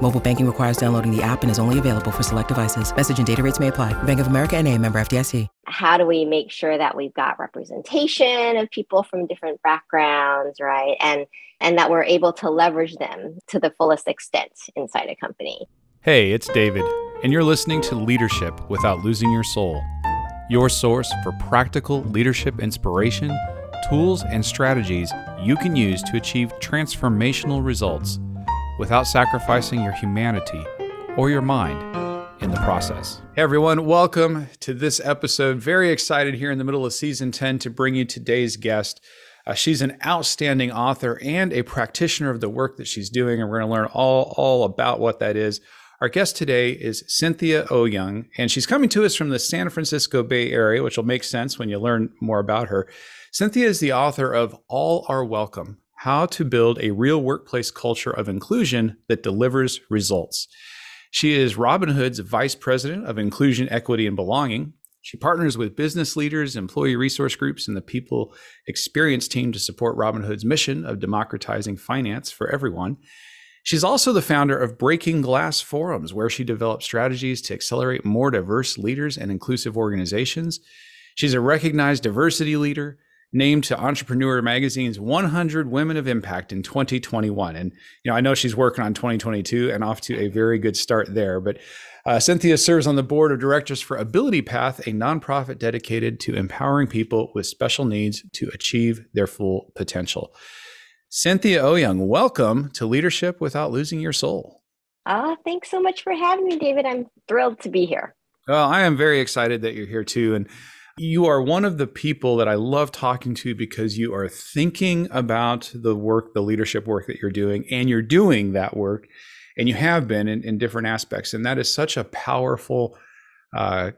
Mobile banking requires downloading the app and is only available for select devices. Message and data rates may apply. Bank of America and a member FDIC. How do we make sure that we've got representation of people from different backgrounds, right? And and that we're able to leverage them to the fullest extent inside a company. Hey, it's David, and you're listening to Leadership Without Losing Your Soul. Your source for practical leadership inspiration tools, and strategies you can use to achieve transformational results without sacrificing your humanity or your mind in the process. Hey everyone, welcome to this episode. Very excited here in the middle of season 10 to bring you today's guest. Uh, she's an outstanding author and a practitioner of the work that she's doing, and we're going to learn all, all about what that is. Our guest today is Cynthia Owyang, and she's coming to us from the San Francisco Bay Area, which will make sense when you learn more about her. Cynthia is the author of All Are Welcome How to Build a Real Workplace Culture of Inclusion that Delivers Results. She is Robinhood's Vice President of Inclusion, Equity, and Belonging. She partners with business leaders, employee resource groups, and the people experience team to support Robinhood's mission of democratizing finance for everyone. She's also the founder of Breaking Glass Forums, where she develops strategies to accelerate more diverse leaders and inclusive organizations. She's a recognized diversity leader, named to Entrepreneur Magazine's 100 Women of Impact in 2021. And you know, I know she's working on 2022 and off to a very good start there. But uh, Cynthia serves on the board of directors for Ability Path, a nonprofit dedicated to empowering people with special needs to achieve their full potential. Cynthia Owyang, welcome to Leadership Without Losing Your Soul. Ah, uh, thanks so much for having me, David. I'm thrilled to be here. Well, I am very excited that you're here too. And you are one of the people that I love talking to because you are thinking about the work, the leadership work that you're doing, and you're doing that work, and you have been in, in different aspects. And that is such a powerful uh,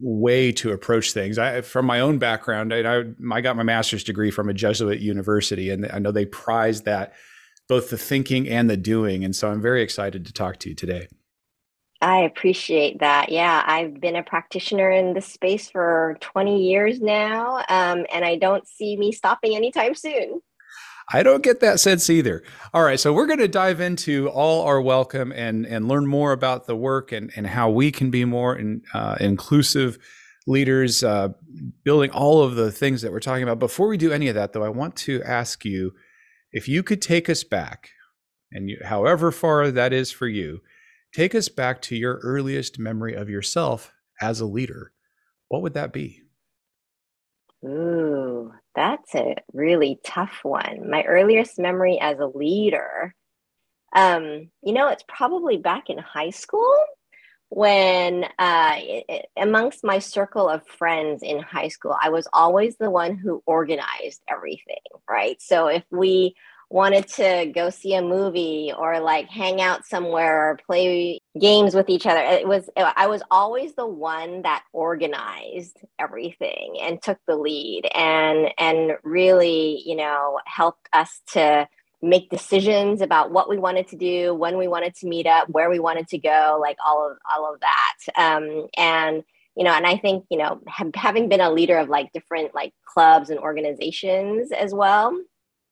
way to approach things. I, from my own background, I, I got my master's degree from a Jesuit university, and I know they prize that both the thinking and the doing. And so I'm very excited to talk to you today. I appreciate that. Yeah, I've been a practitioner in this space for 20 years now, um, and I don't see me stopping anytime soon. I don't get that sense either. All right, so we're going to dive into all are welcome and and learn more about the work and and how we can be more in, uh, inclusive leaders, uh, building all of the things that we're talking about. Before we do any of that, though, I want to ask you if you could take us back, and you, however far that is for you, Take us back to your earliest memory of yourself as a leader. What would that be? Ooh, that's a really tough one. My earliest memory as a leader, um, you know, it's probably back in high school when uh, it, amongst my circle of friends in high school, I was always the one who organized everything, right? So if we wanted to go see a movie or like hang out somewhere or play games with each other. It was i was always the one that organized everything and took the lead and and really you know helped us to make decisions about what we wanted to do when we wanted to meet up where we wanted to go like all of all of that. Um, and you know and i think you know having been a leader of like different like clubs and organizations as well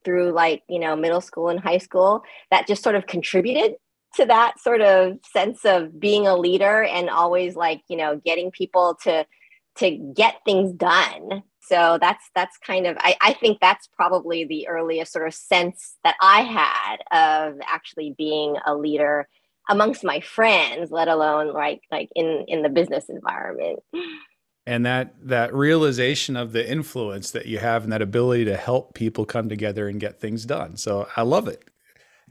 through like you know middle school and high school that just sort of contributed to that sort of sense of being a leader and always like you know getting people to to get things done. So that's that's kind of I, I think that's probably the earliest sort of sense that i had of actually being a leader amongst my friends let alone like like in in the business environment and that that realization of the influence that you have and that ability to help people come together and get things done. So i love it.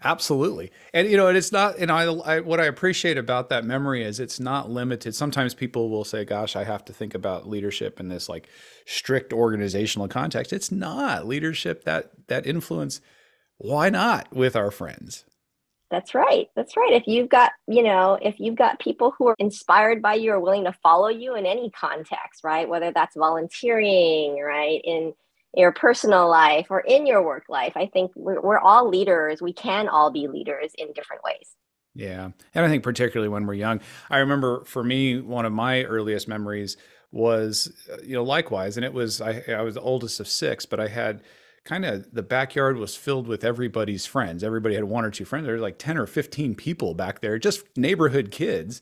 Absolutely. And you know and it's not and I, I, what i appreciate about that memory is it's not limited. Sometimes people will say gosh i have to think about leadership in this like strict organizational context. It's not leadership that that influence. Why not with our friends That's right. That's right. If you've got, you know, if you've got people who are inspired by you or willing to follow you in any context, right? Whether that's volunteering, right? In your personal life or in your work life, I think we're, we're all leaders. We can all be leaders in different ways. Yeah. And I think particularly when we're young, I remember for me, one of my earliest memories was, uh, you know, likewise. And it was, I, I was the oldest of six, but I had kind of the backyard was filled with everybody's friends. Everybody had one or two friends. There were like 10 or 15 people back there, just neighborhood kids.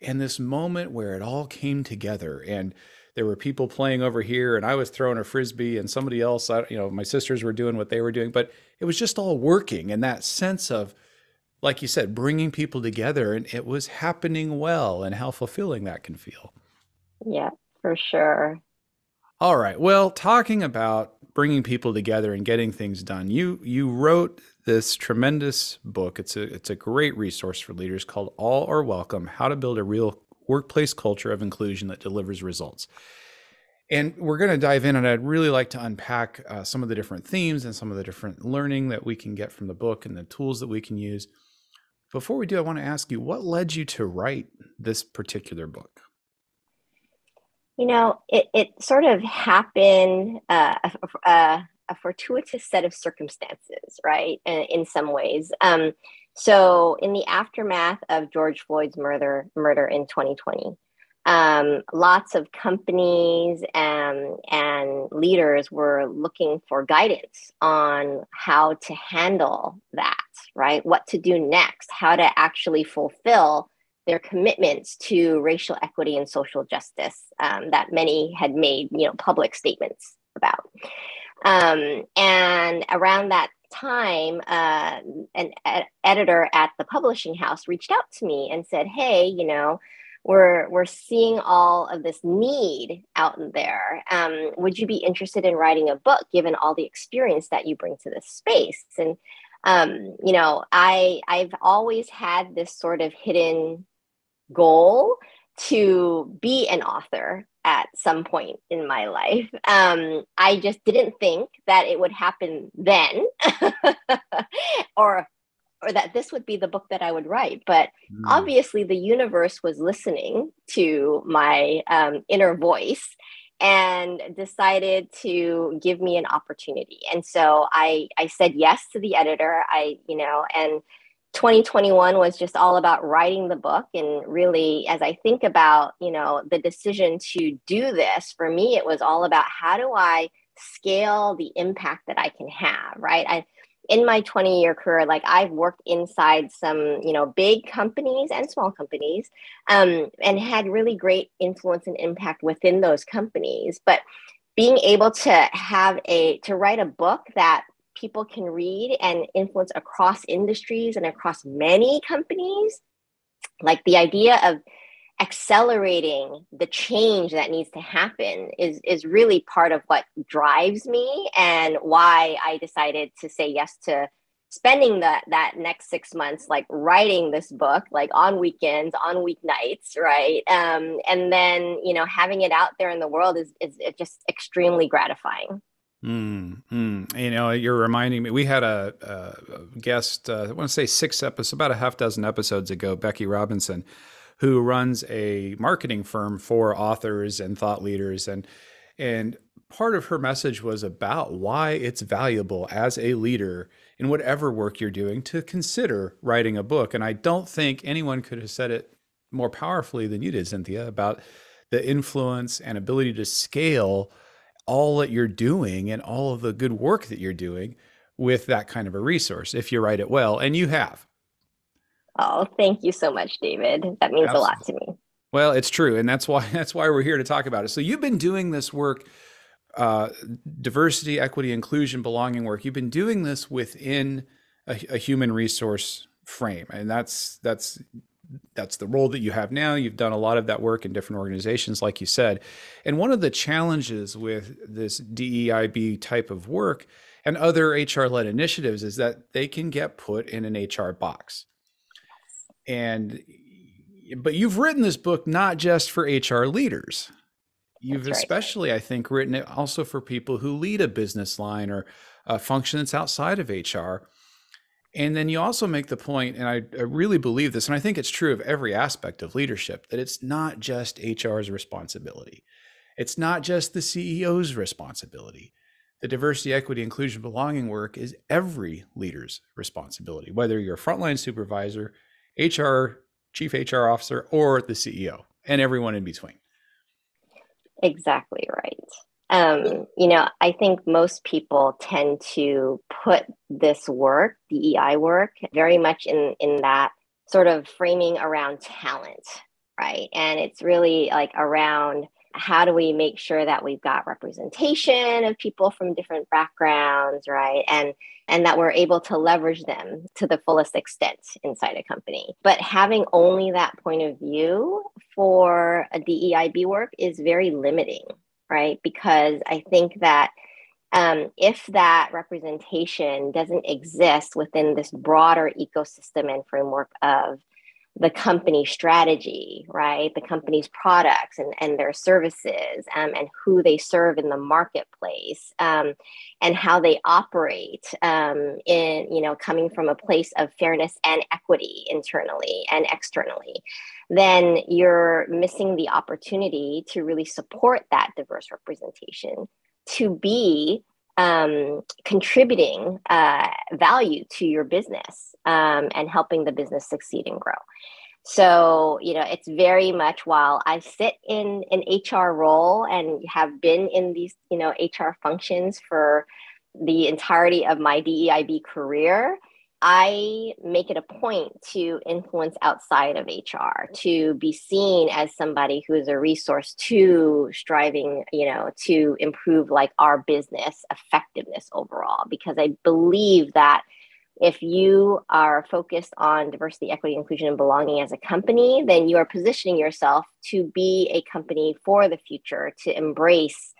And this moment where it all came together and there were people playing over here and I was throwing a frisbee and somebody else, you know, my sisters were doing what they were doing, but it was just all working and that sense of, like you said, bringing people together and it was happening well and how fulfilling that can feel. Yeah, for sure. All right. Well, talking about bringing people together and getting things done, you you wrote this tremendous book. It's a it's a great resource for leaders called All Are Welcome: How to Build a Real Workplace Culture of Inclusion that Delivers Results. And we're going to dive in, and I'd really like to unpack uh, some of the different themes and some of the different learning that we can get from the book and the tools that we can use. Before we do, I want to ask you what led you to write this particular book? You know, it, it sort of happened uh, a, a, fortuitous set of circumstances, right? In, in some ways. Um, so, in the aftermath of George Floyd's murder, murder in 2020, um, lots of companies and, and leaders were looking for guidance on how to handle that, right? What to do next, how to actually fulfill their commitments to racial equity and social justice um, that many had made, you know, public statements about. Um, and around that time, uh, an ed- editor at the publishing house reached out to me and said, "Hey, you know." we're we're seeing all of this need out there. Um, would you be interested in writing a book, given all the experience that you bring to this space? And um, you know, I I've always had this sort of hidden goal to be an author at some point in my life. Um, I just didn't think that it would happen then, or or that this would be the book that I would write. But mm. obviously, the universe was listening to my um, inner voice and decided to give me an opportunity. And so I I said yes to the editor. I you know and 2021 was just all about writing the book. And really as i think about you know the decision to do this for me it was all about how do i scale the impact that i can have right? I in my 20 year career like i've worked inside some you know big companies and small companies um, and had really great influence and impact within those companies. But being able to have a to write a book that people can read and influence across industries and across many companies. Like the idea of accelerating the change that needs to happen is is really part of what drives me and why I decided to say yes to spending that that next six months like writing this book like on weekends on weeknights right? Um, and then you know having it out there in the world is is just extremely gratifying Mm, mm. You know, you're reminding me. We had a, a guest. Uh, I want to say six episodes, about a half dozen episodes ago. Becky Robinson, who runs a marketing firm for authors and thought leaders and and part of her message was about why it's valuable as a leader in whatever work you're doing to consider writing a book and i don't think anyone could have said it more powerfully than you did cynthia about the influence and ability to scale all that you're doing and all of the good work that you're doing with that kind of a resource if you write it well and you have Oh, thank you so much, David. That means Absolutely. a lot to me. Well, it's true, and that's why that's why we're here to talk about it. So you've been doing this work, uh, diversity, equity, inclusion, belonging work. You've been doing this within a, a human resource frame, and that's that's that's the role that you have now. You've done a lot of that work in different organizations, like you said. And one of the challenges with this DEIB type of work and other HR led initiatives is that they can get put in an HR box and but you've written this book not just for HR leaders. You've that's especially. I think, written it also for people who lead a business line or a function that's outside of HR. And then you also make the point, and I, I, really believe this, and I think it's true of every aspect of leadership, that it's not just HR's responsibility. It's not just the CEO's responsibility. The diversity, equity, inclusion, belonging work is every leader's responsibility, whether you're a frontline supervisor, HR, chief HR officer, or the CEO, and everyone in between. Exactly right. Um, you know, I think most people tend to put this work, DEI work, very much in in that sort of framing around talent, right? And it's really like around how do we make sure that we've got representation of people from different backgrounds right? And and that we're able to leverage them to the fullest extent inside a company. But having only that point of view for a deib work is very limiting right because i think that um, if that representation doesn't exist within this broader ecosystem and framework of the company strategy, right? The company's products and, and their services um, and who they serve in the marketplace um, and how they operate um, in, you know, coming from a place of fairness and equity internally and externally, then you're missing the opportunity to really support that diverse representation to be um, contributing uh, value to your business um, and helping the business succeed and grow. So, you know, it's very much while I sit in an HR role and have been in these, you know, HR functions for the entirety of my DEIB career, I make it a point to influence outside of HR, to be seen as somebody who is a resource to striving, you know, to improve like our business effectiveness overall. Because I believe that if you are focused on diversity, equity, inclusion, and belonging as a company, then you are positioning yourself to be a company for the future, to embrace,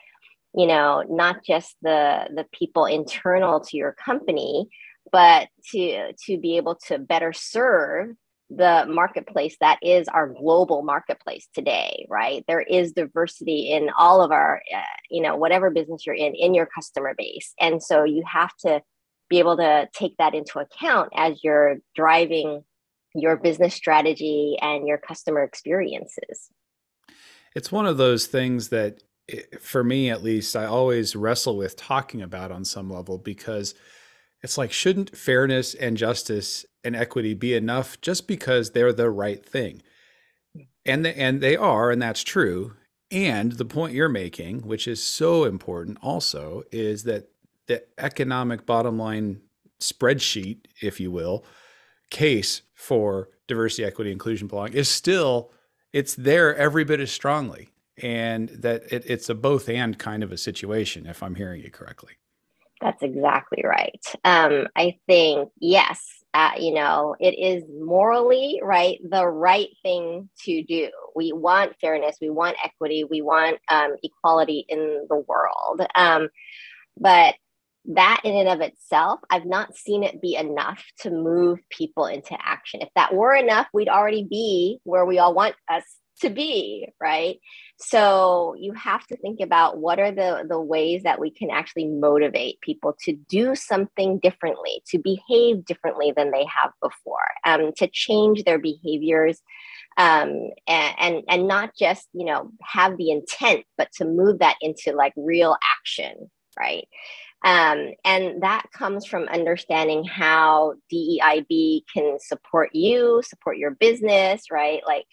you know, not just the the people internal to your company, but to to be able to better serve the marketplace that is our global marketplace today right? There is diversity in all of our uh, you know whatever business you're in in your customer base. And so you have to be able to take that into account as you're driving your business strategy and your customer experiences. It's one of those things that eh, for me at least i always wrestle with talking about on some level because it's like, shouldn't fairness and justice and equity be enough just because they're the right thing? And, the, and they are, and that's true. And the point you're making, which is so important also, is that the economic bottom line spreadsheet, if you will, case for diversity, equity, inclusion, belonging is still it's there every bit as strongly, and that it, it's a both and kind of a situation, if I'm hearing you correctly. That's exactly right. Um, I think, yes, uh, you know, it is morally right, the right thing to do. We want fairness, we want equity, we want um, equality in the world. Um, but that in and of itself, I've not seen it be enough to move people into action. If that were enough, we'd already be where we all want us to be, right? So you have to think about what are the, the ways that we can actually motivate people to do something differently, to behave differently than they have before, um, to change their behaviors. Um, and, and and not just you know have the intent, but to move that into like real action, right? Um, and that comes from understanding how DEIB can support you, support your business, right? Like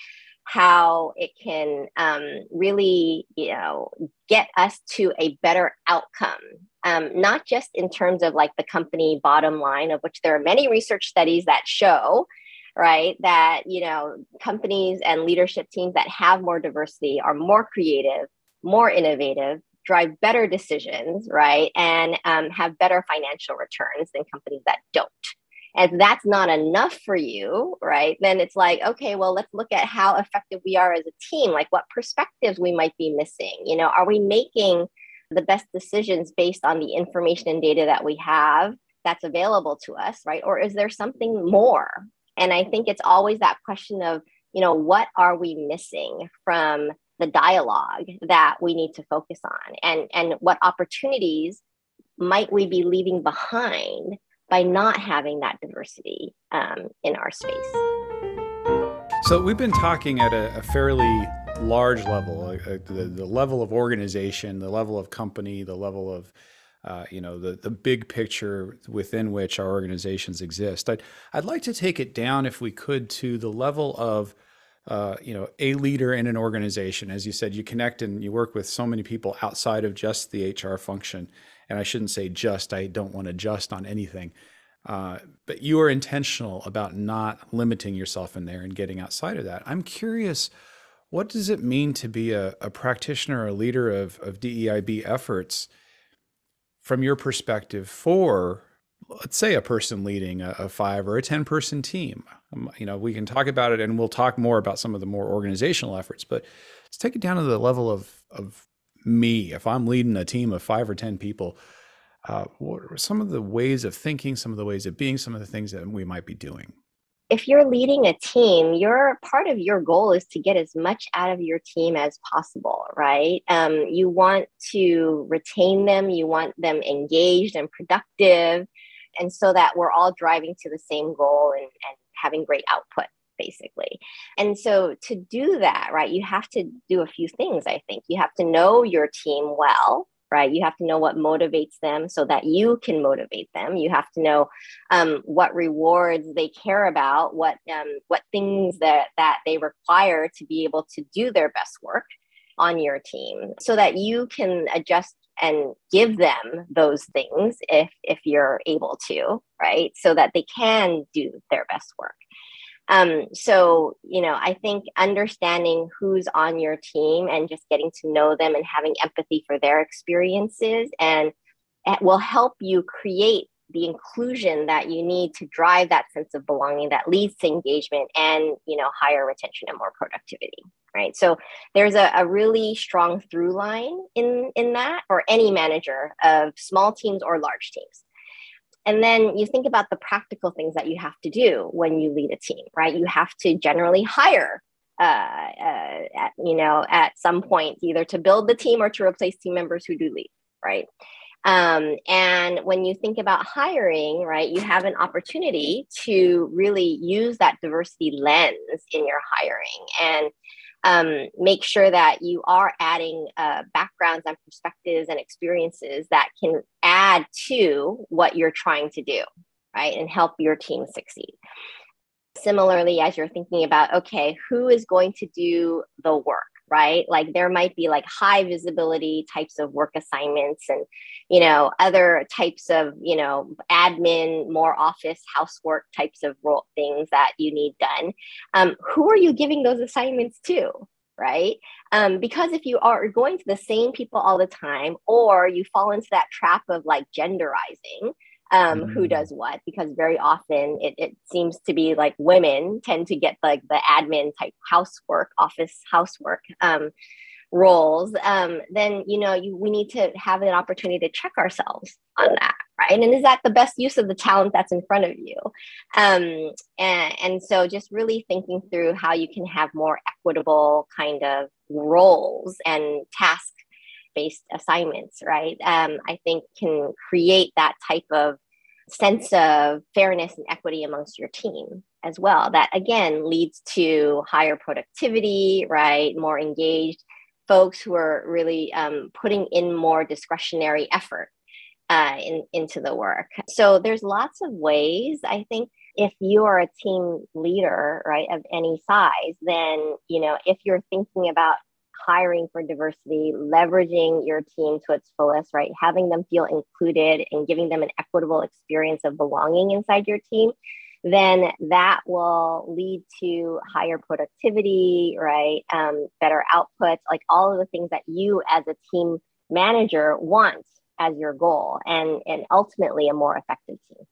how it can um, really, you know, get us to a better outcome. Um, not just in terms of like the company bottom line, of which there are many research studies that show, right, that you know companies and leadership teams that have more diversity are more creative, more innovative, drive better decisions, right, and um, have better financial returns than companies that don't if that's not enough for you, right, then it's like, okay, well, let's look at how effective we are as a team, like what perspectives we might be missing. You know, are we making the best decisions based on the information and data that we have that's available to us, right? Or is there something more? And I think it's always that question of, you know, what are we missing from the dialogue that we need to focus on? And, and what opportunities might we be leaving behind by not having that diversity um, in our space. So we've been talking at a, a fairly large level, uh, the, the, level of organization, the level of company, the level of uh, you know the the big picture within which our organizations exist. I'd I'd like to take it down if we could to the level of uh, you know a leader in an organization. As you said, you connect and you work with so many people outside of just the HR function. And I shouldn't say just. I don't want to just on anything. Uh, but you are intentional about not limiting yourself in there and getting outside of that. I'm curious, what does it mean to be a, a practitioner, a leader of, of DEIB efforts from your perspective for, let's say, a person leading a, a five or a 10 person team? Um, you know, we can talk about it and we'll talk more about some of the more organizational efforts, but let's take it down to the level of, of me. If I'm leading a team of five or 10 people, uh, what are some of the ways of thinking, some of the ways of being, some of the things that we might be doing? If you're leading a team, your part of your goal is to get as much out of your team as possible, right? Um, you want to retain them, you want them engaged and productive, and so that we're all driving to the same goal and, and having great output basically. And so to do that, right, you have to do a few things, I think. You have to know your team well, right? You have to know what motivates them so that you can motivate them. You have to know um, what rewards they care about, what um, what things that that they require to be able to do their best work on your team, so that you can adjust and give them those things if if you're able to, right? So that they can do their best work. Um, so, you know, I think understanding who's on your team and just getting to know them and having empathy for their experiences and it will help you create the inclusion that you need to drive that sense of belonging that leads to engagement and you know higher retention and more productivity right? So there's a, a really strong through line in in that for any manager of small teams or large teams and then you think about the practical things that you have to do when you lead a team, right? You have to generally hire, uh, uh, at, you know, at some point, either to build the team or to replace team members who do leave, right? Um, and when you think about hiring, right, you have an opportunity to really use that diversity lens in your hiring. And um, make sure that you are adding uh, backgrounds and perspectives and experiences that can add to what you're trying to do, right? And help your team succeed. Similarly, as you're thinking about, okay, who is going to do the work? Right? Like there might be like high visibility types of work assignments and, you know, other types of, you know, admin, more office housework types of role things that you need done. Um, who are you giving those assignments to? Right. Um, because if you are going to the same people all the time, or you fall into that trap of like genderizing, um, mm. who does what because very often it, it seems to be like women tend to get like the admin type housework office housework um, roles um, then you know you, we need to have an opportunity to check ourselves on that right and is that the best use of the talent that's in front of you um, and, and so just really thinking through how you can have more equitable kind of roles and task based assignments, right? Um, I think can create that type of sense of fairness and equity amongst your team as well. That again leads to higher productivity, right? More engaged folks who are really um, putting in more discretionary effort uh, in, into the work. So there's lots of ways I think if you are a team leader, right, of any size, then, you know, if you're thinking about hiring for diversity, leveraging your team to its fullest, right? Having them feel included and giving them an equitable experience of belonging inside your team, then that will lead to higher productivity, right? Um, better output, like all of the things that you as a team manager want as your goal and, and ultimately a more effective team.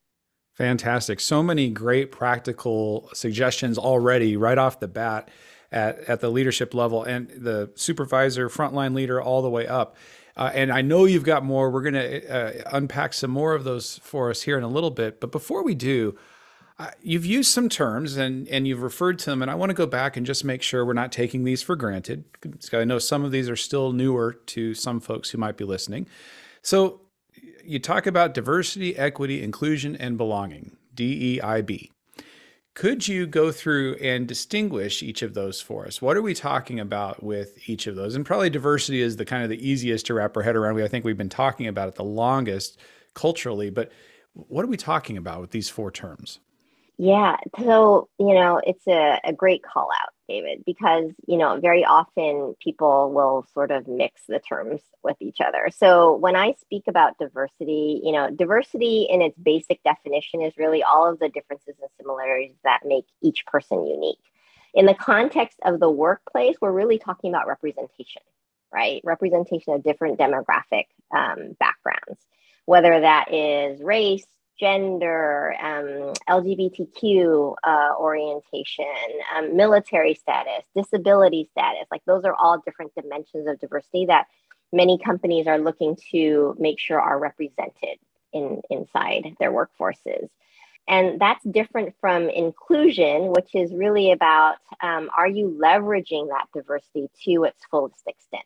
Fantastic. So many great practical suggestions already right off the bat at, at the leadership level and the supervisor, frontline leader, all the way up. Uh, and I know you've got more. We're going to uh, unpack some more of those for us here in a little bit. But before we do, you've used some terms and, and you've referred to them. And I want to go back and just make sure we're not taking these for granted. I know some of these are still newer to some folks who might be listening. So you talk about diversity, equity, inclusion, and belonging, DEIB. Could you go through and distinguish each of those for us? What are we talking about with each of those? And probably diversity is the kind of the easiest to wrap our head around. I think we've been talking about it the longest culturally, but what are we talking about with these four terms? Yeah, so you know, it's a, a great call out, David, because you know, very often people will sort of mix the terms with each other. So when I speak about diversity, you know, diversity in its basic definition is really all of the differences and similarities that make each person unique. In the context of the workplace, we're really talking about representation, right? Representation of different demographic um, backgrounds, whether that is race, gender, um, LGBTQ uh, orientation, um, military status, disability status. Like those are all different dimensions of diversity that many companies are looking to make sure are represented in inside their workforces. And that's different from inclusion, which is really about um, are you leveraging that diversity to its fullest extent,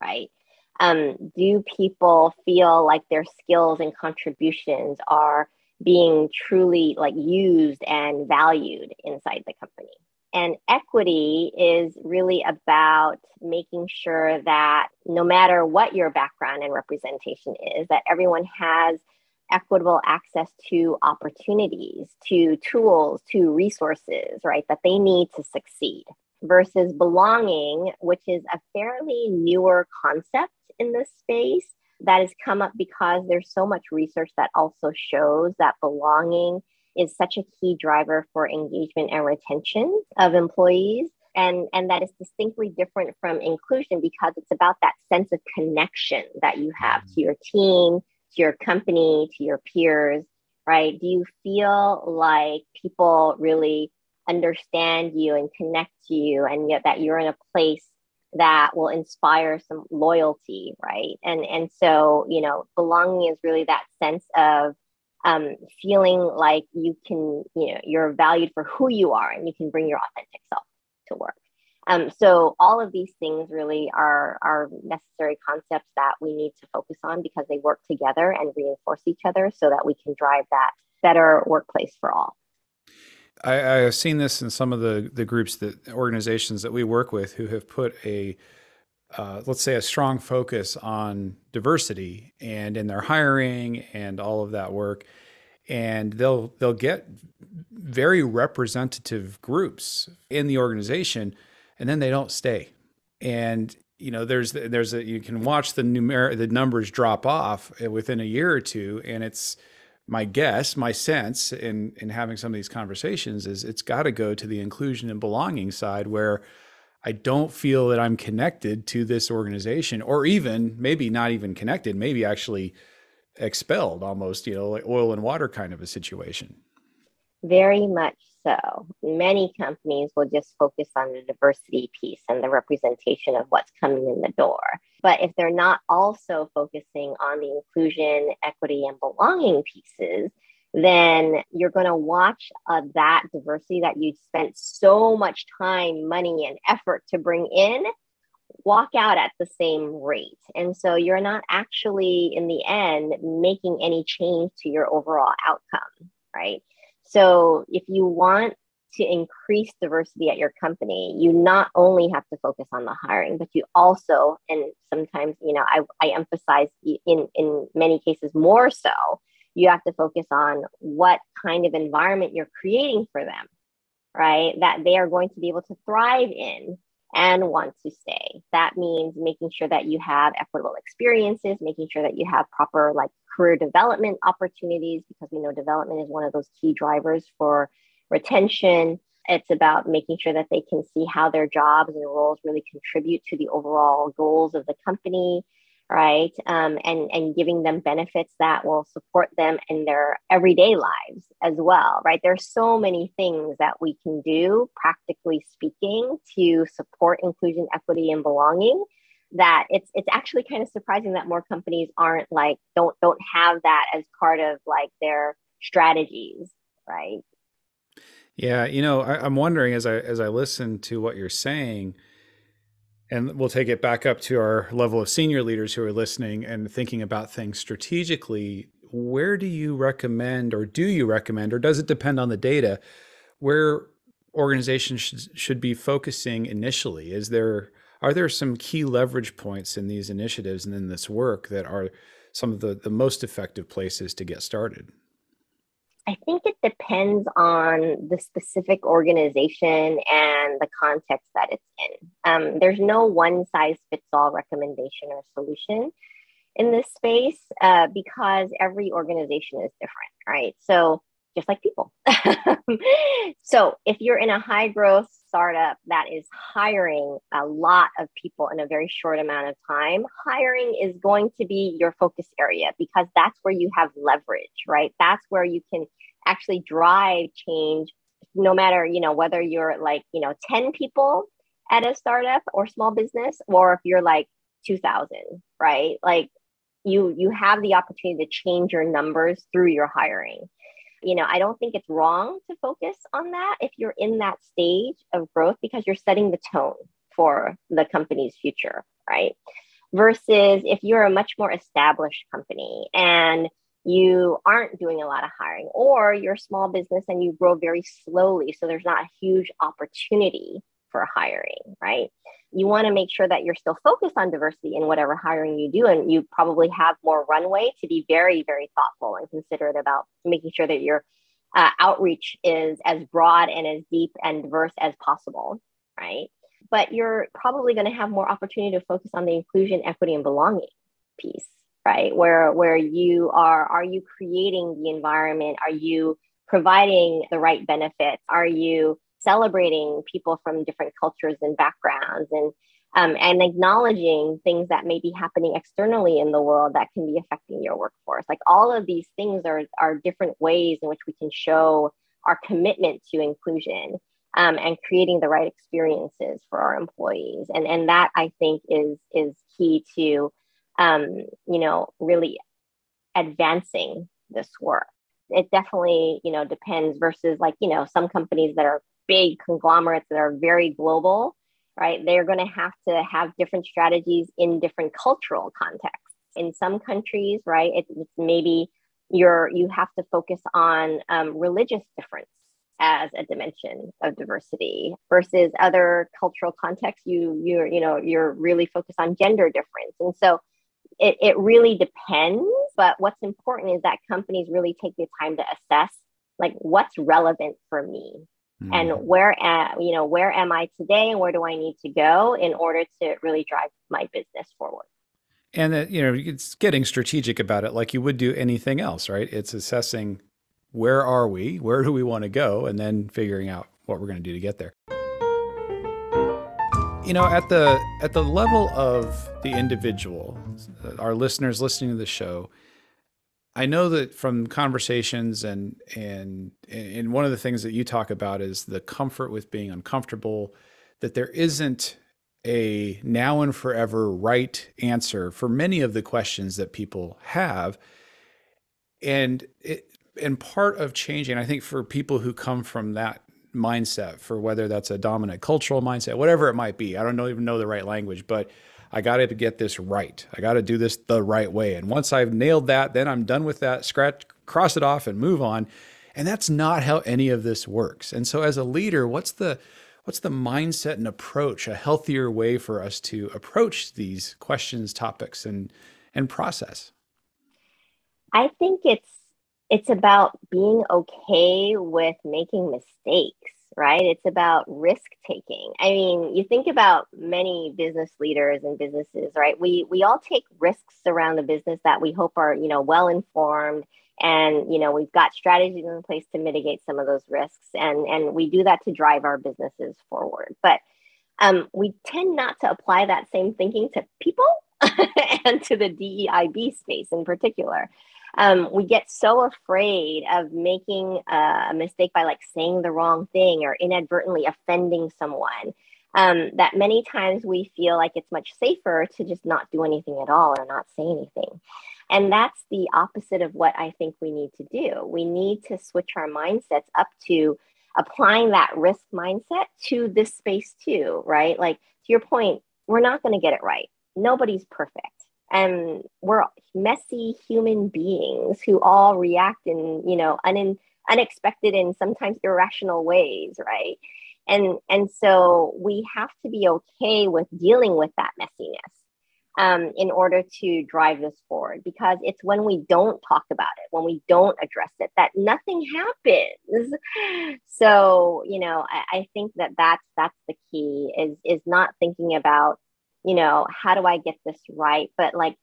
right? Um, do people feel like their skills and contributions are being truly like used and valued inside the company. And equity is really about making sure that no matter what your background and representation is, that everyone has equitable access to opportunities, to tools, to resources, right, that they need to succeed. Versus belonging, which is a fairly newer concept in this space that has come up because there's so much research that also shows that belonging is such a key driver for engagement and retention of employees. And and that is distinctly different from inclusion because it's about that sense of connection that you have to your team to your company to your peers right? Do you feel like people really understand you and connect to you and yet that you're in a place that will inspire some loyalty right? And and so you know belonging is really that sense of um, feeling like you can you know you're valued for who you are and you can bring your authentic self to work. Um, so all of these things really are are necessary concepts that we need to focus on because they work together and reinforce each other so that we can drive that better workplace for all I, I have seen this in some of the the groups that organizations that we work with who have put a uh, let's say a strong focus on diversity and in their hiring and all of that work. And they'll they'll get very representative groups in the organization and then they don't stay. And you know there's there's a you can watch the numer the numbers drop off within a year or two and it's my guess, my sense in in having some of these conversations is it's got to go to the inclusion and belonging side where I don't feel that I'm connected to this organization or even maybe not even connected, maybe actually expelled almost, you know, like oil and water kind of a situation. Very much so. Many companies will just focus on the diversity piece and the representation of what's coming in the door. But if they're not also focusing on the inclusion, equity, and belonging pieces, then you're going to watch uh, that diversity that you spent so much time, money, and effort to bring in walk out at the same rate. And so you're not actually, in the end, making any change to your overall outcome, right? So if you want to increase diversity at your company, you not only have to focus on the hiring, but you also, and sometimes, you know, I, I emphasize in, in many cases more so, you have to focus on what kind of environment you're creating for them, right? That they are going to be able to thrive in and want to stay. That means making sure that you have equitable experiences, making sure that you have proper like career development opportunities, because we know development is one of those key drivers for retention. It's about making sure that they can see how their jobs and roles really contribute to the overall goals of the company right? Um, and and giving them benefits that will support them in their everyday lives as well right? There's so many things that we can do practically speaking to support inclusion equity and belonging that it's it's actually kind of surprising that more companies aren't like don't don't have that as part of like their strategies right? Yeah you know I, i'm wondering as i as i listen to what you're saying And we'll take it back up to our level of senior leaders who are listening and thinking about things strategically. Where do you recommend, or do you recommend, or does it depend on the data, where organizations should, should be focusing initially? Is there are there some key leverage points in these initiatives and in this work that are some of the, the most effective places to get started? I think it depends on the specific organization and the context that it's in. Um, there's no one size fits all recommendation or solution in this space uh, because every organization is different, right? So, just like people. so, if you're in a high growth startup that is hiring a lot of people in a very short amount of time, hiring is going to be your focus area because that's where you have leverage, right? That's where you can actually drive change no matter, you know, whether you're like, you know, 10 people at a startup or small business or if you're like 2000, right? Like you you have the opportunity to change your numbers through your hiring you know, I don't think it's wrong to focus on that if you're in that stage of growth because you're setting the tone for the company's future, right? Versus if you're a much more established company and you aren't doing a lot of hiring, or you're a small business and you grow very slowly, so there's not a huge opportunity for hiring, right? You want to make sure that you're still focused on diversity in whatever hiring you do. And you probably have more runway to be very, very thoughtful and considerate about making sure that your uh, outreach is as broad and as deep and diverse as possible, right? But you're probably going to have more opportunity to focus on the inclusion, equity, and belonging piece, right? Where where you are, are you creating the environment? Are you providing the right benefits? Are you celebrating people from different cultures and backgrounds and um, and acknowledging things that may be happening externally in the world that can be affecting your workforce. Like all of these things are, are different ways in which we can show our commitment to inclusion um, and creating the right experiences for our employees. And, and that I think is, is key to, um, you know, really advancing this work. It definitely, you know, depends versus like, you know, some companies that are big conglomerates that are very global, right? They're going to have to have different strategies in different cultural contexts. In some countries, right, it, it's maybe you're you have to focus on um, religious difference as a dimension of diversity versus other cultural contexts you you're you know you're really focused on gender difference and so it, it really depends but what's important is that companies really take the time to assess like what's relevant for me mm. and where am, you know where am i today and where do i need to go in order to really drive my business forward? And that you know it's getting strategic about it like you would do anything else right? It's assessing where are we where do we want to go and then figuring out what we're going to do to get there. You know at the at the level of the individual our listeners listening to the show I know that from conversations and and and one of the things that you talk about is the comfort with being uncomfortable, that there isn't a now and forever right answer for many of the questions that people have. And it, and part of changing, I think for people who come from that mindset, for whether that's a dominant cultural mindset, whatever it might be, I don't know, even know the right language, but I got to get this right. I got to do this the right way. And once I've nailed that, then I'm done with that, scratch, cross it off and move on. And that's not how any of this works. And so as a leader, what's the what's the mindset and approach, a healthier way for us to approach these questions, topics and and process? I think it's it's about being okay with making mistakes right? It's about risk taking. I mean, you think about many business leaders and businesses, right? We we all take risks around the business that we hope are, you know, well informed and, you know, we've got strategies in place to mitigate some of those risks and and we do that to drive our businesses forward. But um, we tend not to apply that same thinking to people and to the DEIB space in particular um, we get so afraid of making a mistake by like saying the wrong thing or inadvertently offending someone um, that many times we feel like it's much safer to just not do anything at all or not say anything. And that's the opposite of what I think we need to do. We need to switch our mindsets up to applying that risk mindset to this space too, right? Like to your point, we're not going to get it right. Nobody's perfect. And we're messy human beings who all react in, you know, un- unexpected and sometimes irrational ways, right? And and so we have to be okay with dealing with that messiness um, in order to drive this forward because it's when we don't talk about it when we don't address it that nothing happens so you know I, I, think that that's that's the key is is not thinking about you know how do i get this right? But like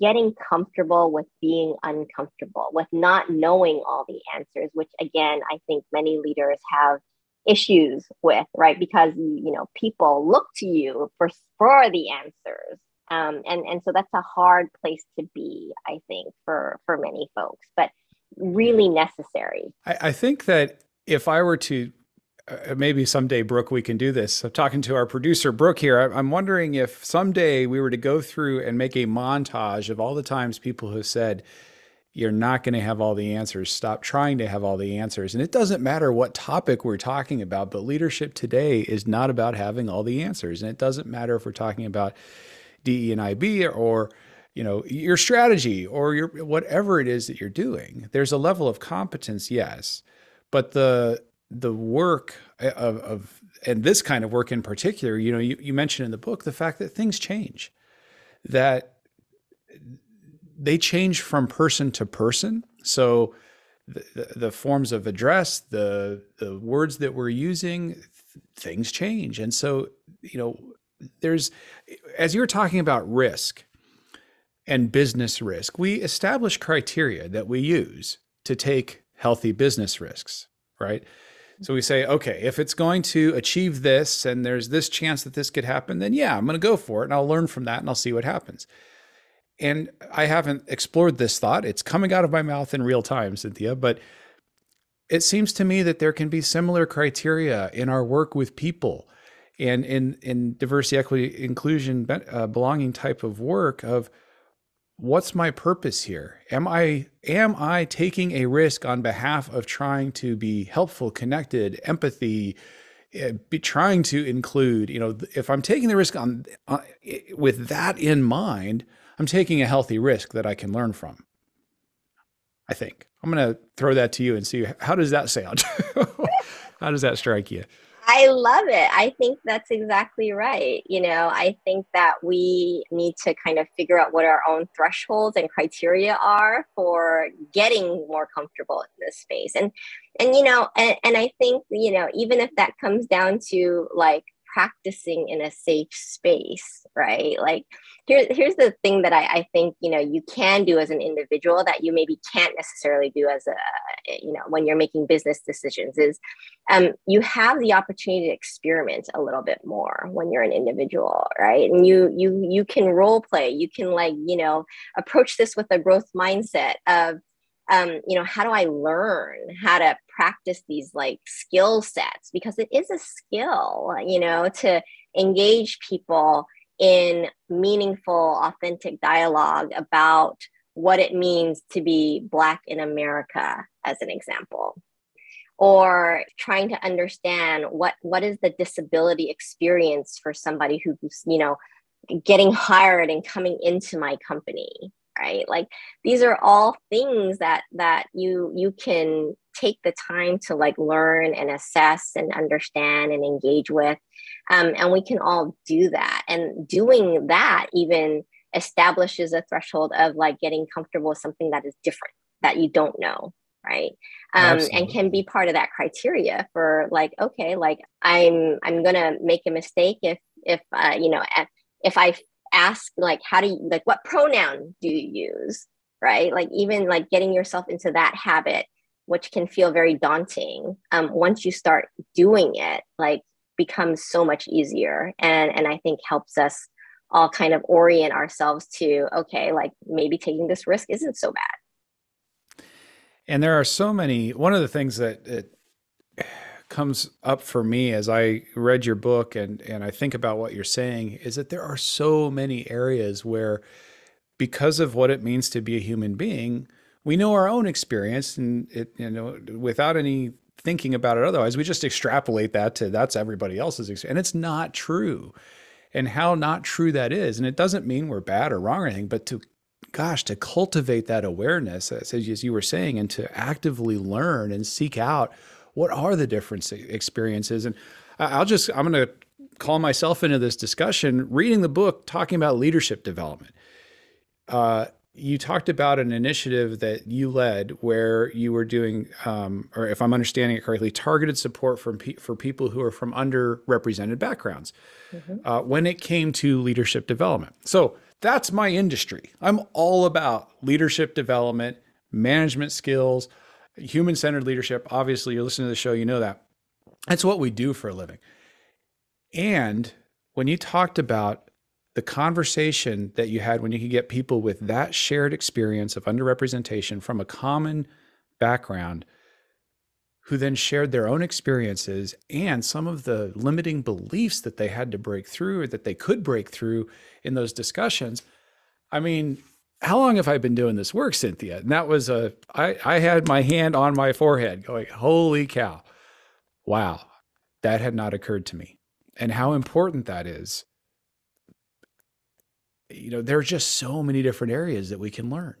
getting comfortable with being uncomfortable with not knowing all the answers which again i think many leaders have issues with right? Because you know people look to you for for the answers. Um, and and so that's a hard place to be i think for for many folks but really necessary. I, I think that if i were to uh, maybe someday brooke we can do this i'm talking to our producer brooke here i'm wondering if someday we were to go through and make a montage of all the times people have said you're not going to have all the answers. Stop trying to have all the answers. And it doesn't matter what topic we're talking about, but leadership today is not about having all the answers. And it doesn't matter if we're talking about DE and IB or you know your strategy or your whatever it is that you're doing. There's a level of competence, yes, but the the work eh, of, of and this kind of work in particular, you know, you, you mentioned in the book the fact that things change, that they change from person to person. So the, the, the forms of address, the the words that we're using, th- things change, and so you know there's as you're talking about risk and business risk, we establish criteria that we use to take healthy business risks, right? So we say, okay, if it's going to achieve this and there's this chance that this could happen, then yeah, I'm going to go for it and I'll learn from that and I'll see what happens. And I haven't explored this thought. It's coming out of my mouth in real time, Cynthia, but it seems to me that there can be similar criteria in our work with people and in in diversity, equity, inclusion, uh, belonging type of work of what's my purpose here? Am I am I taking a risk on behalf of trying to be helpful, connected, empathy, uh, be trying to include? You know, if I'm taking the risk on with that in mind, I'm taking a healthy risk that I can learn from. I think I'm going to throw that to you and see how does that sound. how does that strike you? I love it. I think that's exactly right. You know, I think that we need to kind of figure out what our own thresholds and criteria are for getting more comfortable in this space. And and you know, and, and I think, you know, even if that comes down to like practicing in a safe space, right? Like here, here's the thing that I, I think, you know, you can do as an individual that you maybe can't necessarily do as a, you know, when you're making business decisions is um, you have the opportunity to experiment a little bit more when you're an individual, right? And you, you, you can role play, you can like, you know, approach this with a growth mindset of, um, you know, how do I learn how to practice these like skill sets? Because it is a skill, you know, to engage people in meaningful, authentic dialogue about what it means to be Black in America, as an example. Or trying to understand what, what is the disability experience for somebody who's, you know, getting hired and coming into my company right? Like these are all things that that you you can take the time to like learn and assess and understand and engage with um, and we can all do that. And doing that even establishes a threshold of like getting comfortable with something that is different that you don't know right? Um, and can be part of that criteria for like okay like i'm i'm gonna make a mistake if if uh, you know if i ask like how do you like what pronoun do you use right? Like even like getting yourself into that habit which can feel very daunting um, once you start doing it like becomes so much easier and and i think helps us all kind of orient ourselves to okay like maybe taking this risk isn't so bad. And there are so many one of the things that it comes up for me as I read your book and and I think about what you're saying is that there are so many areas where because of what it means to be a human being, we know our own experience and it you know without any thinking about it otherwise we just extrapolate that to that's everybody else's experience and it's not true. and how not true that is. And it doesn't mean we're bad or wrong or anything, but to gosh, to cultivate that awareness, as, as you were saying, and to actively learn and seek out what are the different experiences. And I'll just, I'm going to call myself into this discussion, reading the book, talking about leadership development. Uh, you talked about an initiative that you led where you were doing, um, or if I'm understanding it correctly, targeted support from pe- for people who are from underrepresented backgrounds mm-hmm. uh, when it came to leadership development. So that's my industry. I'm all about leadership development, management skills, human centered leadership. Obviously, you're listening to the show, you know that. That's what we do for a living. And when you talked about the conversation that you had when you could get people with that shared experience of underrepresentation from a common background who then shared their own experiences and some of the limiting beliefs that they had to break through or that they could break through in those discussions. I mean, how long have I been doing this work, Cynthia? And that was a, I, I had my hand on my forehead going, holy cow. Wow. That had not occurred to me. And how important that is. You know, there are just so many different areas that we can learn.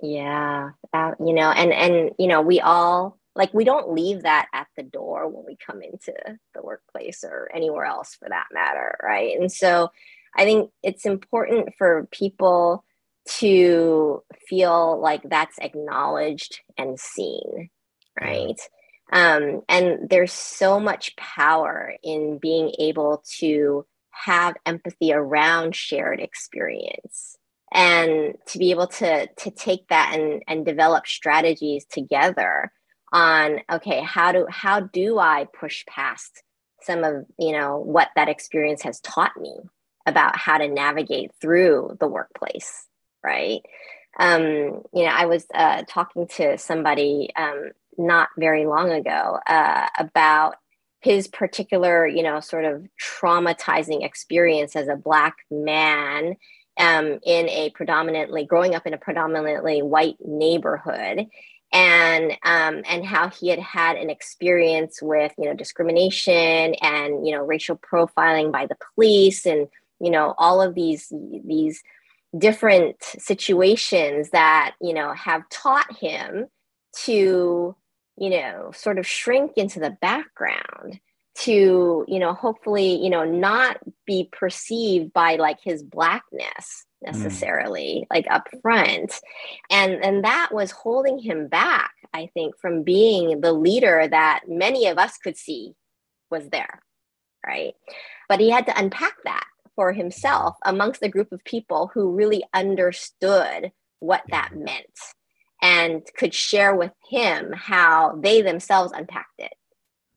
Yeah. Uh, you know, and, and, you know, we all, like we don't leave that at the door when we come into the workplace or anywhere else for that matter right and so i think it's important for people to feel like that's acknowledged and seen right? Um, and there's so much power in being able to have empathy around shared experience and to be able to to take that and and develop strategies together on okay how do how do i push past some of you know what that experience has taught me about how to navigate through the workplace right? Um, you know i was uh, talking to somebody um, not very long ago uh, about his particular you know sort of traumatizing experience as a black man um, in a predominantly growing up in a predominantly white neighborhood. And um, and how he had had an experience with you know discrimination and you know racial profiling by the police and you know all of these these different situations that you know have taught him to you know sort of shrink into the background to you know hopefully you know not be perceived by like his blackness mm. necessarily mm. like up front and and that was holding him back i think from being the leader that many of us could see was there right but he had to unpack that for himself amongst a group of people who really understood what that meant and could share with him how they themselves unpacked it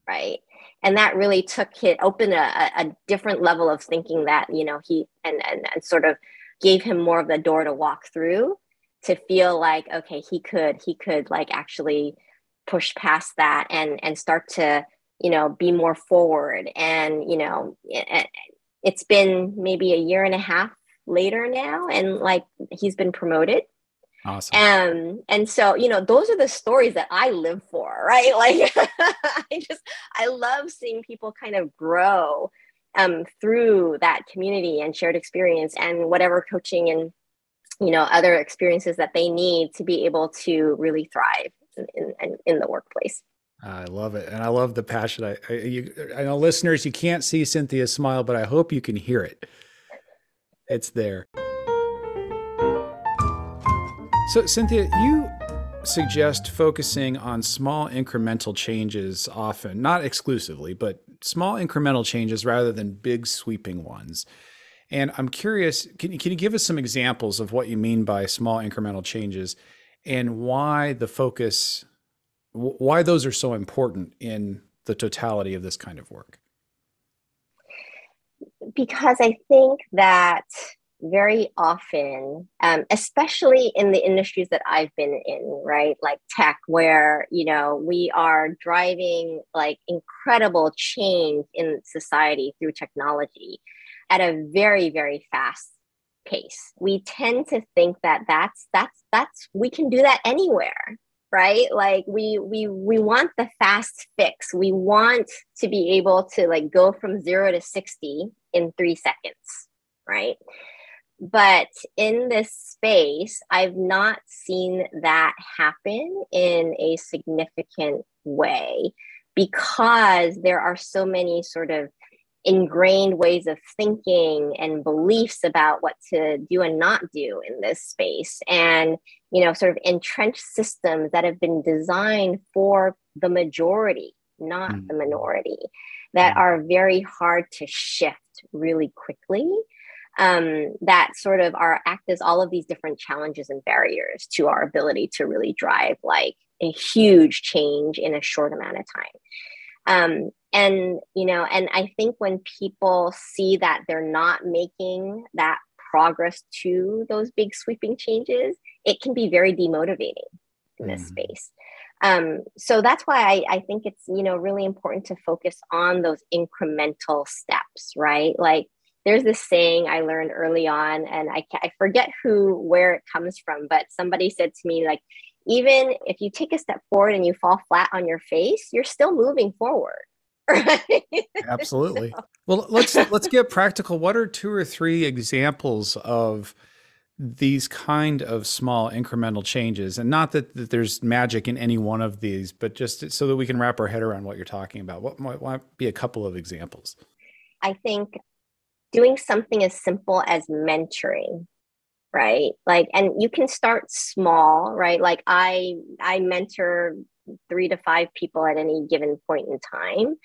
right? And that really took it opened a, a different level of thinking that you know he and, and and sort of gave him more of the door to walk through to feel like okay he could he could like actually push past that and and start to you know be more forward and you know it's been maybe a year and a half later now and like he's been promoted Awesome. Um, and so, you know, those are the stories that I live for, right? Like I just I love seeing people kind of grow um, through that community and shared experience and whatever coaching and you know other experiences that they need to be able to really thrive in, in, in the workplace. I love it, and I love the passion. I, I, you, I know listeners, you can't see Cynthia's smile, but I hope you can hear it. It's there. So, Cynthia, you suggest focusing on small incremental changes often, not exclusively, but small incremental changes rather than big sweeping ones. And I'm curious, can you, can you give us some examples of what you mean by small incremental changes and why the focus, why those are so important in the totality of this kind of work? Because I think that very often, um, especially in the industries that I've been in, right? Like tech, where, you know, we are driving like incredible change in society through technology at a very, very fast pace. We tend to think that that's, that's, that's, we can do that anywhere right like we we we want the fast fix we want to be able to like go from 0 to 60 in three seconds, right? But in this space, I've not seen that happen in a significant way because there are so many sort of ingrained ways of thinking and beliefs about what to do and not do in this space and you know sort of entrenched systems that have been designed for the majority not mm. the minority that mm. are very hard to shift really quickly um, that sort of are act as all of these different challenges and barriers to our ability to really drive like a huge change in a short amount of time um, and you know and i think when people see that they're not making that progress to those big sweeping changes it can be very demotivating in this mm. space um, so that's why I, I think it's you know really important to focus on those incremental steps right like there's this saying I learned early on, and I, I forget who, where it comes from, but somebody said to me, like, even if you take a step forward and you fall flat on your face, you're still moving forward. Right? Absolutely. so. Well, let's let's get practical. What are two or three examples of these kind of small incremental changes? And not that, that there's magic in any one of these, but just so that we can wrap our head around what you're talking about. What might, might be a couple of examples? I think doing something as simple as mentoring right like and you can start small right like i i mentor three to five people at any given point in time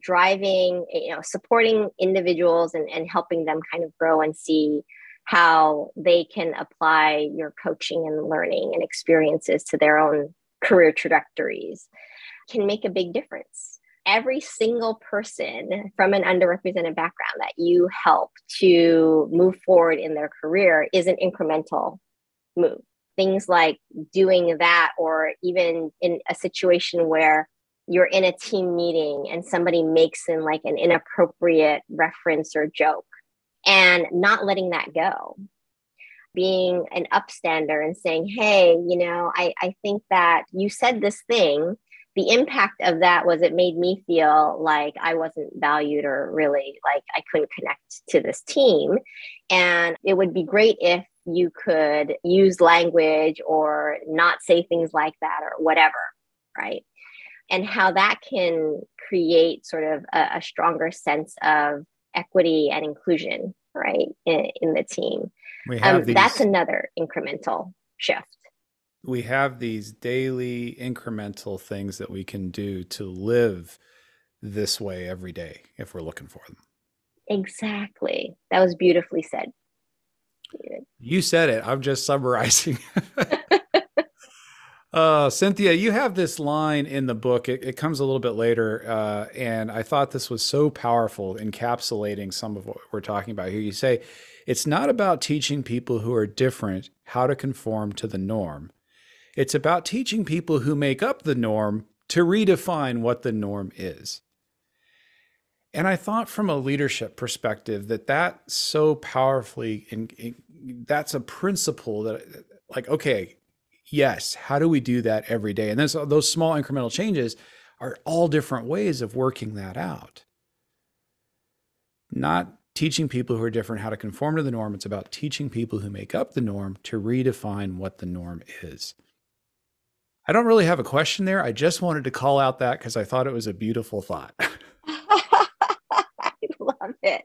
driving you know supporting individuals and, and helping them kind of grow and see how they can apply your coaching and learning and experiences to their own career trajectories can make a big difference every single person from an underrepresented background that you help to move forward in their career is an incremental move. Things like doing that, or even in a situation where you're in a team meeting and somebody makes in like an inappropriate reference or joke and not letting that go being an upstander and saying hey you know i, I think that you said this thing the impact of that was it made me feel like I wasn't valued or really like I couldn't connect to this team. And it would be great if you could use language or not say things like that or whatever, right? And how that can create sort of a, a stronger sense of equity and inclusion, right, in, in the team. Um, these... That's another incremental shift we have these daily incremental things that we can do to live this way every day if we're looking for them. Exactly. That was beautifully said. You said it. I'm just summarizing. uh, Cynthia, you have this line in the book. It, it comes a little bit later. Uh, and I thought this was so powerful, encapsulating some of what we're talking about here. You say, it's not about teaching people who are different how to conform to the norm. It's about teaching people who make up the norm to redefine what the norm is. And I thought from a leadership perspective that that so powerfully, and that's a principle that, like, okay, yes, how do we do that every day? And those, those small incremental changes are all different ways of working that out. Not teaching people who are different how to conform to the norm. It's about teaching people who make up the norm to redefine what the norm is. I don't really have a question there. I just wanted to call out that because I thought it was a beautiful thought. I love it.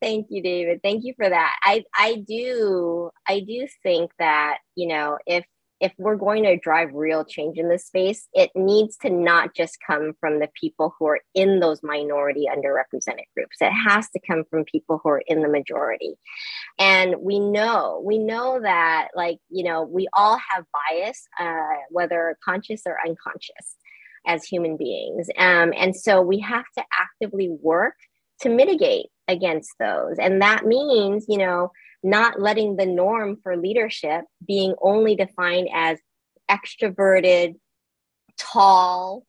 Thank you, David. Thank you for that. I I do I do think that, you know, if if we're going to drive real change in this space, it needs to not just come from the people who are in those minority underrepresented groups. It has to come from people who are in the majority. And we know, we know that, like, you know, we all have bias, uh, whether conscious or unconscious, as human beings. Um, and so we have to actively work to mitigate against those. And that means, you know, not letting the norm for leadership being only defined as extroverted, tall,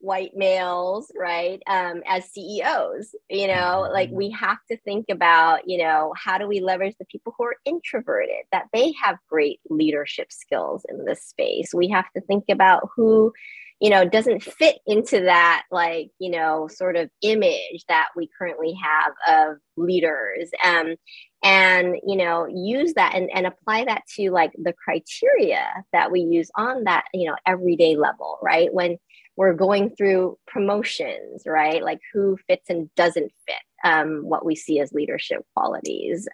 white males, right? Um, as CEOs, you know, like we have to think about, you know, how do we leverage the people who are introverted, that they have great leadership skills in this space. We have to think about who you know doesn't fit into that like you know sort of image that we currently have of leaders. Um, and you know use that and, and apply that to like the criteria that we use on that you know everyday level right? When we're going through promotions right? Like who fits and doesn't fit um, what we see as leadership qualities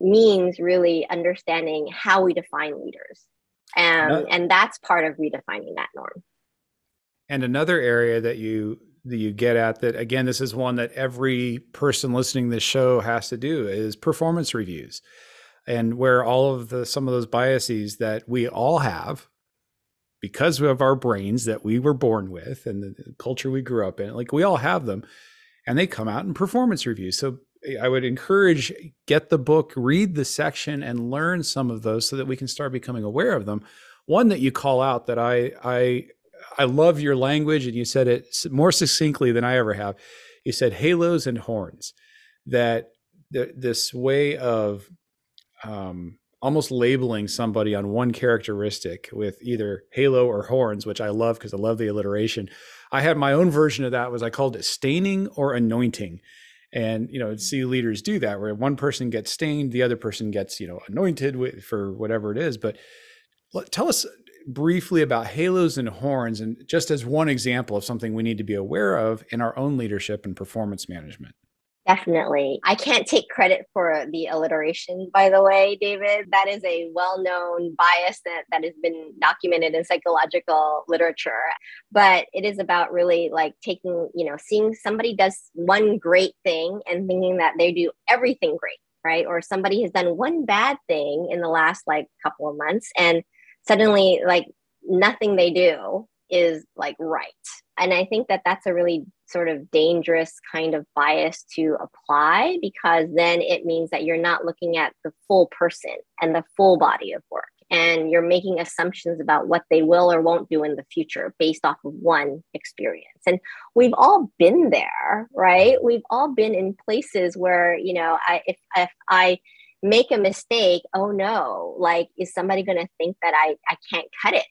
means really understanding how we define leaders. Um, and that's part of redefining that norm and another area that you that you get at that again this is one that every person listening to this show has to do is performance reviews. And where all of the some of those biases that we all have because of our brains that we were born with and the culture we grew up in like we all have them. And they come out in performance reviews. So eh, i would encourage get the book read the section and learn some of those so that we can start becoming aware of them. One that you call out that i i I love your language, and you said it more succinctly than I ever have. You said halos and horns. That th- this way of um, almost labeling somebody on one characteristic with either halo or horns, which I love because I love the alliteration. I had my own version of that. Was I called it staining or anointing? and you know see leaders do that where one person gets stained the other person gets you know anointed with, for whatever it is but tell us briefly about halos and horns, and just as one example of something we need to be aware of in our own leadership and performance management. Definitely. I can't take credit for the alliteration, by the way, David. That is a well known bias that, that has been documented in psychological literature. But it is about really like taking, you know, seeing somebody does one great thing and thinking that they do everything great, right? Or somebody has done one bad thing in the last like couple of months and suddenly like nothing they do is like right. And i think that that's a really sort of dangerous kind of bias to apply because then it means that you're not looking at the full person and the full body of work. And you're making assumptions about what they will or won't do in the future based off of one experience. And we've all been there right? We've all been in places where you know I, if, if i make a mistake, oh no, like is somebody going to think that I I can't cut it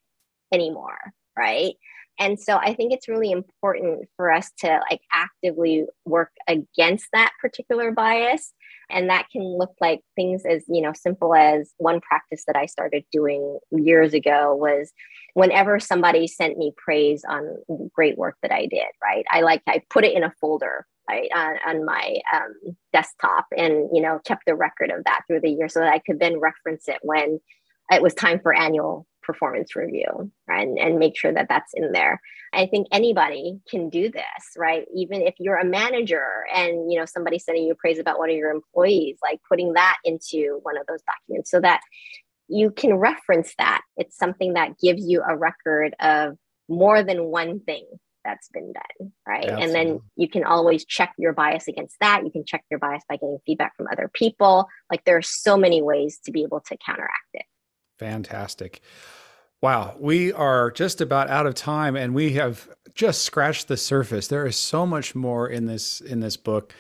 anymore, right? And so I think it's really important for us to like actively work against that particular bias and that can look like things as you know simple as one practice that I started doing years ago was whenever somebody sent me praise on great work that I did, right? I like I put it in a folder right on, on my um, desktop and you know kept the record of that through the year so that i could then reference it when it was time for annual performance review right and, and make sure that that's in there i think anybody can do this right even if you're a manager and you know somebody sending you praise about one of your employees like putting that into one of those documents so that you can reference that it's something that gives you a record of more than one thing that's been done, right? Absolutely. And then you can always check your bias against that. You can check your bias by getting feedback from other people. Like there are so many ways to be able to counteract it. Fantastic. Wow, we are just about out of time and we have just scratched the surface. There is so much more in this in this book.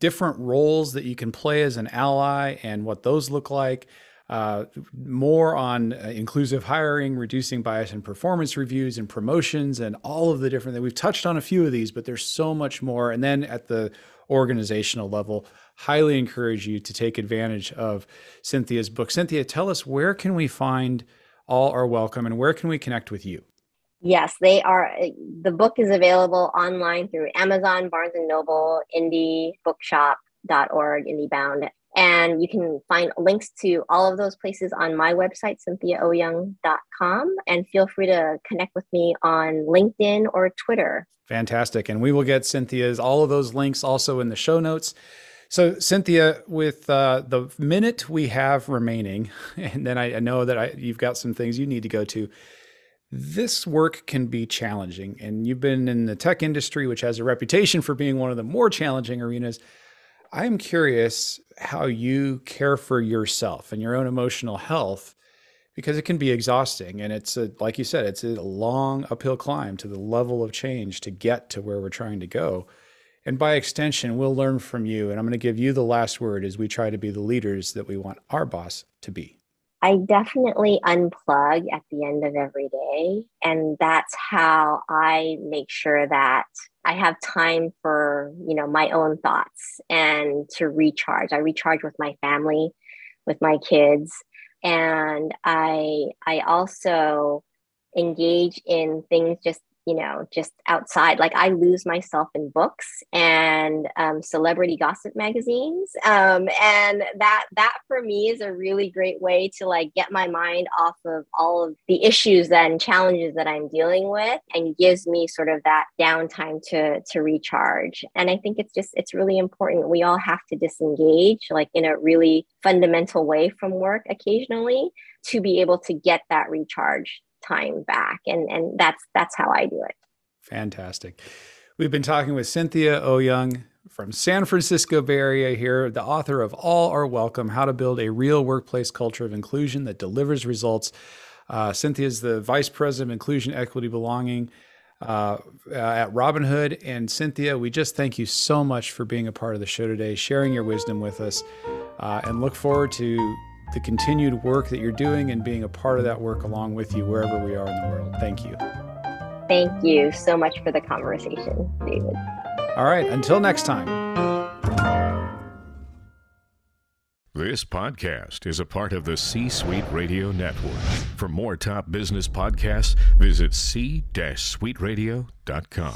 Different roles that you can play as an ally and what those look like uh, more on uh, inclusive hiring, reducing bias in performance reviews and promotions, and all of the different that we've touched on a few of these, but there's so much more. And then at the organizational level, highly encourage you to take advantage of Cynthia's book. Cynthia, tell us where can we find All Are Welcome and where can we connect with you? Yes, they are. Uh, the book is available online through Amazon, Barnes and Noble, Indie Bookshop.org, IndieBound, and you can find links to all of those places on my website, cynthiaowyang.com. And feel free to connect with me on LinkedIn or Twitter. Fantastic. And we will get Cynthia's, all of those links also in the show notes. So, Cynthia, with uh, the minute we have remaining, and then I, I know that I, you've got some things you need to go to. This work can be challenging, and you've been in the tech industry, which has a reputation for being one of the more challenging arenas. I'm curious how you care for yourself and your own emotional health because it can be exhausting and it's a like you said it's a long uphill climb to the level of change to get to where we're trying to go and by extension we'll learn from you and i'm going to give you the last word as we try to be the leaders that we want our boss to be I definitely unplug at the end of every day. And that's how I make sure that I have time for, you know, my own thoughts and to recharge. I recharge with my family, with my kids. And I I also engage in things just you know just outside. Like i lose myself in books and um, celebrity gossip magazines. Um, and that that for me is a really great way to like get my mind off of all of the issues and challenges that i'm dealing with and gives me sort of that downtime to to recharge. And i think it's just it's really important. We all have to disengage like in a really fundamental way from work occasionally to be able to get that recharge time back and and that's that's how i do it. Fantastic. We've been talking with cynthia owyang from san francisco bay area here the author of all are welcome how to build a real workplace culture of inclusion that delivers results. Uh, cynthia is the vice president of inclusion equity belonging uh, at Robinhood. And Cynthia, we just thank you so much for being a part of the show today, sharing your wisdom with us, uh, and look forward to the continued work that you're doing and being a part of that work along with you wherever we are in the world. Thank you. Thank you so much for the conversation, David. All right, until next time. This podcast is a part of the C Suite Radio Network. For more top business podcasts, visit c-suiteradio.com.